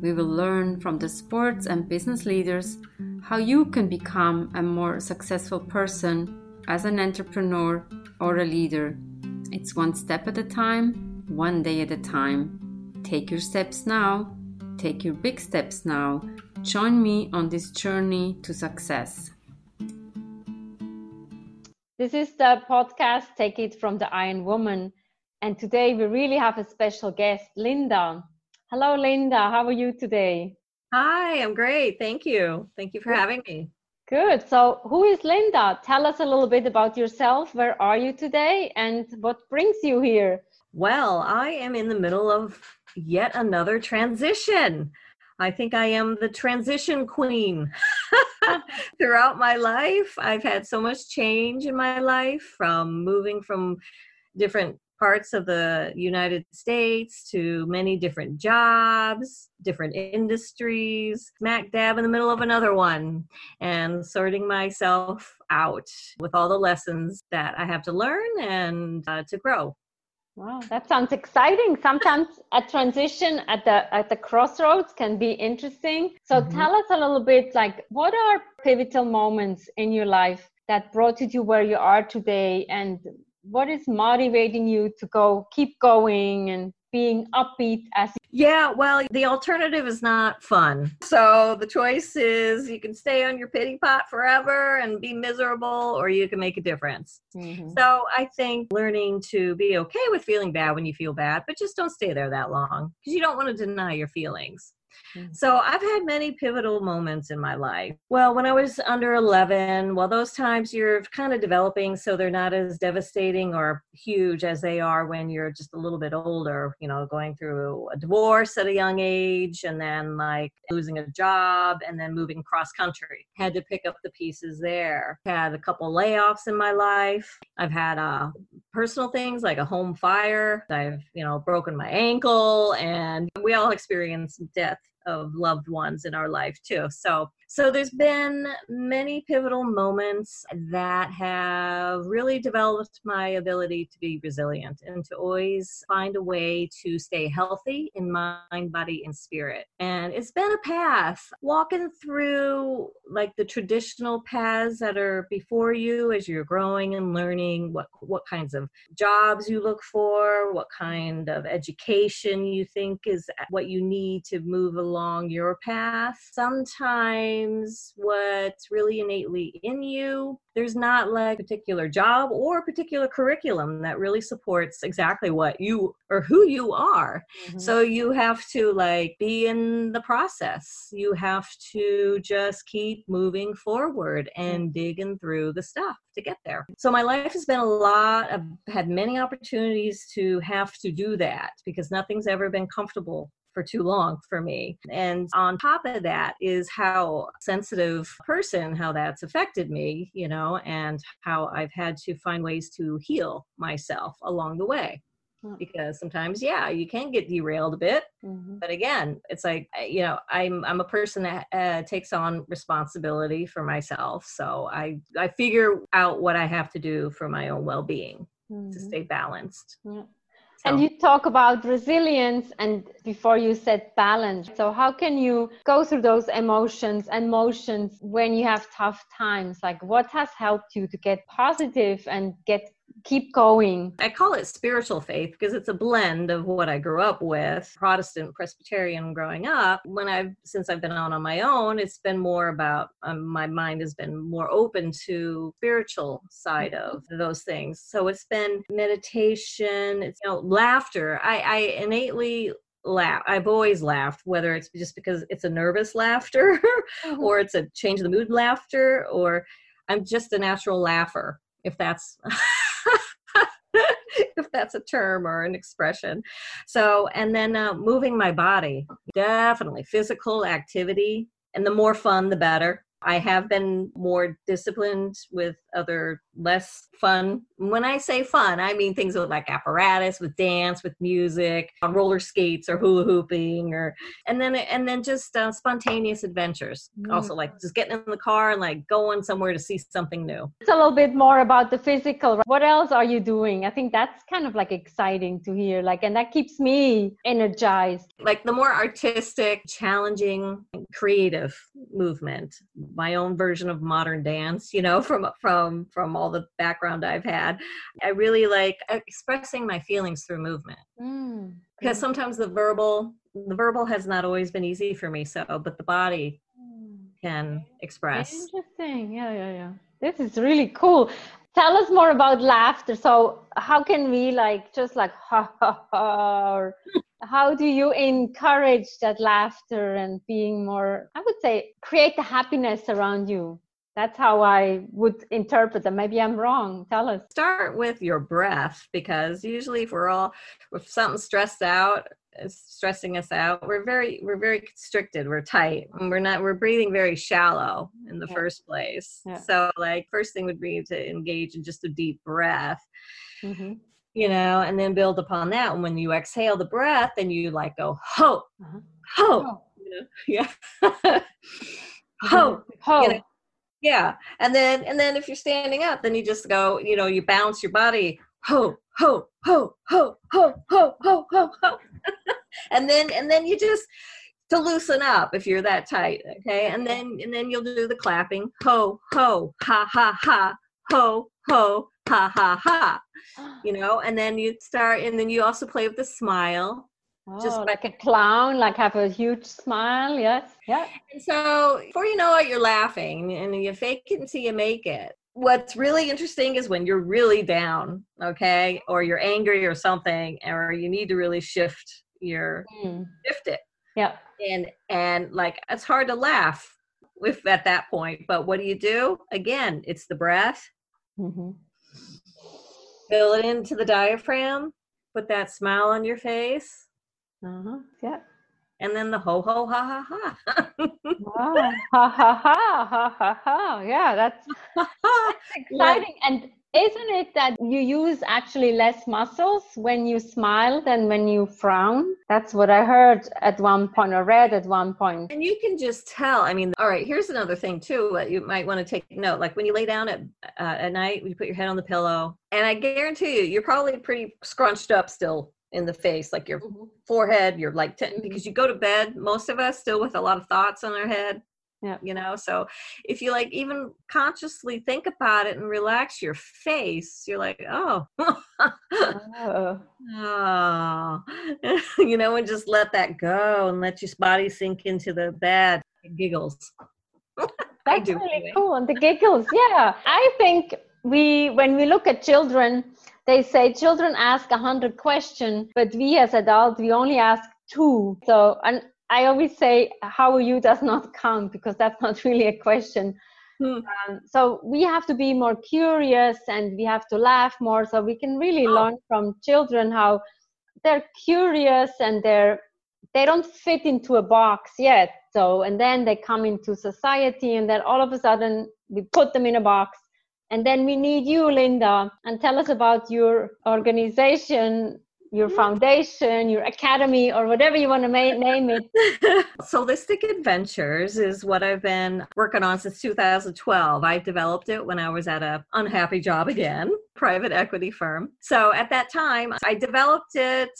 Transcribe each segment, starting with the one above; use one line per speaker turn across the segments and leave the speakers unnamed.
we will learn from the sports and business leaders how you can become a more successful person as an entrepreneur or a leader. It's one step at a time, one day at a time. Take your steps now, take your big steps now. Join me on this journey to success. This is the podcast Take It from the Iron Woman. And today we really have a special guest, Linda. Hello, Linda. How are you today?
Hi, I'm great. Thank you. Thank you for having me.
Good. So, who is Linda? Tell us a little bit about yourself. Where are you today and what brings you here?
Well, I am in the middle of yet another transition. I think I am the transition queen. Throughout my life, I've had so much change in my life from moving from different parts of the United States to many different jobs, different industries, smack dab in the middle of another one, and sorting myself out with all the lessons that I have to learn and uh, to grow.
Wow, that sounds exciting. Sometimes a transition at the at the crossroads can be interesting. So mm-hmm. tell us a little bit like what are pivotal moments in your life that brought you to where you are today and what is motivating you to go keep going and being upbeat as
yeah well the alternative is not fun. So the choice is you can stay on your pity pot forever and be miserable or you can make a difference. Mm-hmm. so i think learning to be okay with feeling bad when you feel bad but just don't stay there that long because you don't want to deny your feelings Mm. So I've had many pivotal moments in my life. Well, when I was under 11, well, those times you're kind of developing, so they're not as devastating or huge as they are when you're just a little bit older, you know, going through a divorce at a young age and then like losing a job and then moving cross country. Had to pick up the pieces there. Had a couple layoffs in my life. I've had uh, personal things like a home fire. I've, you know, broken my ankle and we all experience death death of loved ones in our life too. So so there's been many pivotal moments that have really developed my ability to be resilient and to always find a way to stay healthy in mind, body, and spirit. And it's been a path walking through like the traditional paths that are before you as you're growing and learning what what kinds of jobs you look for, what kind of education you think is what you need to move along your path. Sometimes what's really innately in you. There's not like a particular job or a particular curriculum that really supports exactly what you or who you are. Mm-hmm. So you have to like be in the process. You have to just keep moving forward and mm-hmm. digging through the stuff to get there. So my life has been a lot. I've had many opportunities to have to do that because nothing's ever been comfortable for too long for me. And on top of that is how sensitive person, how that's affected me, you know, and how I've had to find ways to heal myself along the way because sometimes yeah you can get derailed a bit mm-hmm. but again it's like you know i'm i'm a person that uh, takes on responsibility for myself so i i figure out what i have to do for my own well-being mm-hmm. to stay balanced yeah.
So. And you talk about resilience, and before you said balance. So, how can you go through those emotions and motions when you have tough times? Like, what has helped you to get positive and get keep going.
I call it spiritual faith because it's a blend of what I grew up with, Protestant, Presbyterian growing up. When I've since I've been out on my own, it's been more about um, my mind has been more open to spiritual side of those things. So it's been meditation, it's you know laughter. I, I innately laugh. I've always laughed, whether it's just because it's a nervous laughter mm-hmm. or it's a change of the mood laughter or I'm just a natural laugher if that's if that's a term or an expression. So, and then uh, moving my body, definitely physical activity. And the more fun, the better. I have been more disciplined with other less fun. When I say fun, I mean things with like apparatus, with dance, with music, on roller skates or hula hooping, or and then and then just uh, spontaneous adventures. Mm. Also, like just getting in the car and like going somewhere to see something new.
It's a little bit more about the physical. What else are you doing? I think that's kind of like exciting to hear. Like, and that keeps me energized.
Like the more artistic, challenging, creative movement my own version of modern dance you know from from from all the background i've had. I really like expressing my feelings through movement. Mm. because sometimes the verbal the verbal has not always been easy for me so but the body mm. can express.
Interesting. Yeah yeah yeah. This is really cool. Tell us more about laughter. So how can we like just like ha ha ha how do you encourage that laughter and being more i would say create the happiness around you that's how i would interpret them. maybe i'm wrong tell us
start with your breath because usually if we're all if something's stressed out is stressing us out we're very we're very constricted we're tight and we're not we're breathing very shallow in the yeah. first place yeah. so like first thing would be to engage in just a deep breath mm-hmm you know, and then build upon that. And when you exhale the breath, then you like go ho, uh-huh. ho, you know? yeah, ho, ho. You know? Yeah, and then and then if you're standing up, then you just go, you know, you bounce your body, ho, ho, ho, ho, ho, ho, ho, ho, ho, and then and then you just to loosen up if you're that tight, okay, and then and then you'll do the clapping, ho, ho, ha, ha, ha, ho, ho, ha ha ha. You know and then you start and then you also play with the smile
oh, just like a clown like have a huge smile yes yeah
and so before you know it you're laughing and you fake it until you make it what's really interesting is when you're really down okay or you're angry or something or you need to really shift your mm. shift it
yeah
and and like it's hard to laugh with at that point but what do you do again it's the breath mm-hmm. Fill it into the diaphragm. Put that smile on your face.
Uh-huh. Yeah.
And then the ho ho ha ha
ha. wow. Ha ha ha ha ha ha. Yeah, that's, that's exciting. Yeah. And isn't it that you use actually less muscles when you smile than when you frown? That's what I heard at one point or read at one point.
And you can just tell. I mean, all right, here's another thing too that you might want to take note. Like when you lay down at, uh, at night, you put your head on the pillow, and I guarantee you, you're probably pretty scrunched up still in the face, like your mm-hmm. forehead, you're like, t- because you go to bed, most of us still with a lot of thoughts on our head
yeah
you know? So if you like even consciously think about it and relax your face you're like oh. Oh, oh. you know and just let that go and let your body sink into the bed giggles.
That's really cool and the giggles yeah. I think we when we look at children they say children ask a hundred questions but we as adults we only ask two so and I always say, How are you does not count because that's not really a question. Hmm. Um, so we have to be more curious and we have to laugh more so we can really oh. learn from children how they're curious and they're they don't fit into a box yet so and then they come into society and then all of a sudden we put them in a box and then we need you linda and tell us about your organization your mm-hmm. foundation, your academy, or whatever you want to ma- name it.
Solistic Adventures is what I've been working on since 2012. I developed it when I was at a unhappy job again, private equity firm. So at that time, I developed it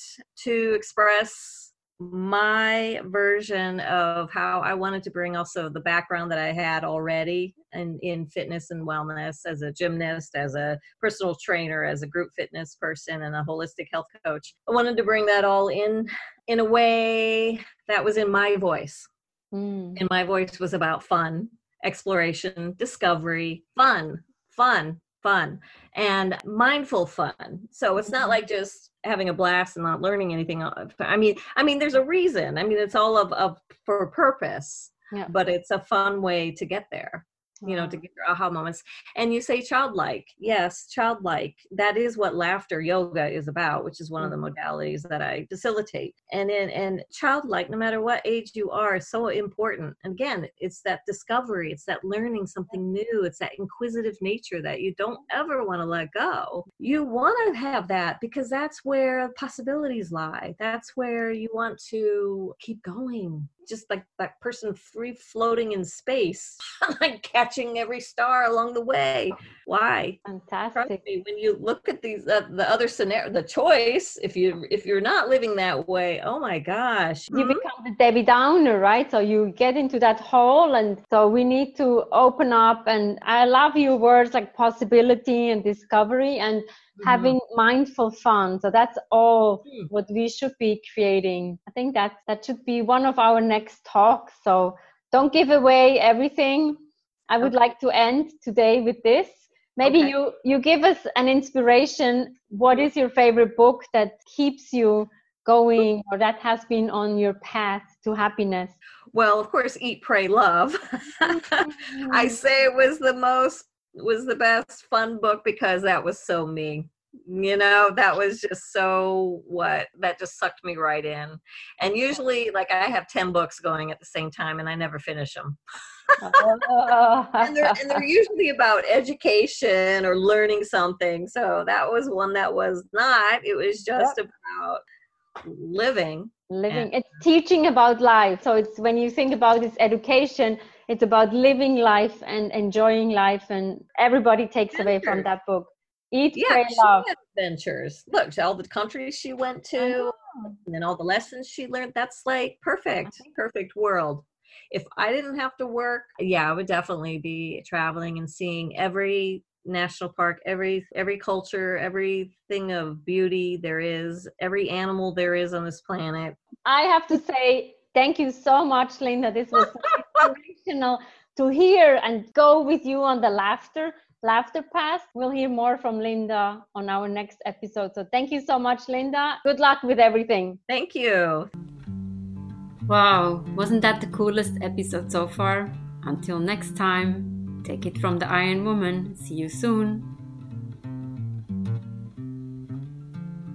to express my version of how I wanted to bring also the background that I had already in, in fitness and wellness as a gymnast, as a personal trainer, as a group fitness person, and a holistic health coach. I wanted to bring that all in in a way that was in my voice. Mm. And my voice was about fun, exploration, discovery, fun, fun, fun, and mindful fun. So it's not mm-hmm. like just having a blast and not learning anything i mean i mean there's a reason i mean it's all of, of for a purpose yeah. but it's a fun way to get there you know, to get your aha moments. And you say childlike. Yes, childlike. That is what laughter yoga is about, which is one of the mm-hmm. modalities that I facilitate. And in, and childlike, no matter what age you are, is so important. And again, it's that discovery, it's that learning something new, it's that inquisitive nature that you don't ever want to let go. You want to have that because that's where possibilities lie. That's where you want to keep going just like that person free floating in space, like catching every star along the way. Why?
Fantastic.
Me, when you look at these, uh, the other scenario, the choice, if you if you're not living that way, oh my gosh,
you mm-hmm. become the Debbie Downer, right? So you get into that hole, and so we need to open up. And I love your words like possibility and discovery and mm-hmm. having mindful fun. So that's all mm. what we should be creating. I think that that should be one of our next talks. So don't give away everything. I would okay. like to end today with this. Maybe okay. you you give us an inspiration. What is your favorite book that keeps you going or that has been on your path to happiness?
Well, of course, Eat, Pray, Love. I say it was the most was the best fun book because that was so me. You know that was just so what that just sucked me right in. And usually like i have 10 books going at the same time and i never finish them and, they're, and they're usually about education or learning something. So that was one that was not. It was just yep. about living
living. and, it's teaching about life. So it's when you think about this education it's about living life and enjoying life and everybody takes away from that book. Eat yeah, pray love.
adventures. Look all the countries she went to and then all the lessons she learned that's like perfect perfect world. If i didn't have to work yeah i would definitely be traveling and seeing every national park every every culture everything of beauty there is every animal there is on this planet.
I have to say thank you so much linda. This was inspirational to hear and go with you on the laughter laughter path. We'll hear more from linda on our next episode. So thank you so much linda. Good luck with everything.
Thank you.
Wow wasn't that the coolest episode so far? Until next time take it from the iron woman. See you soon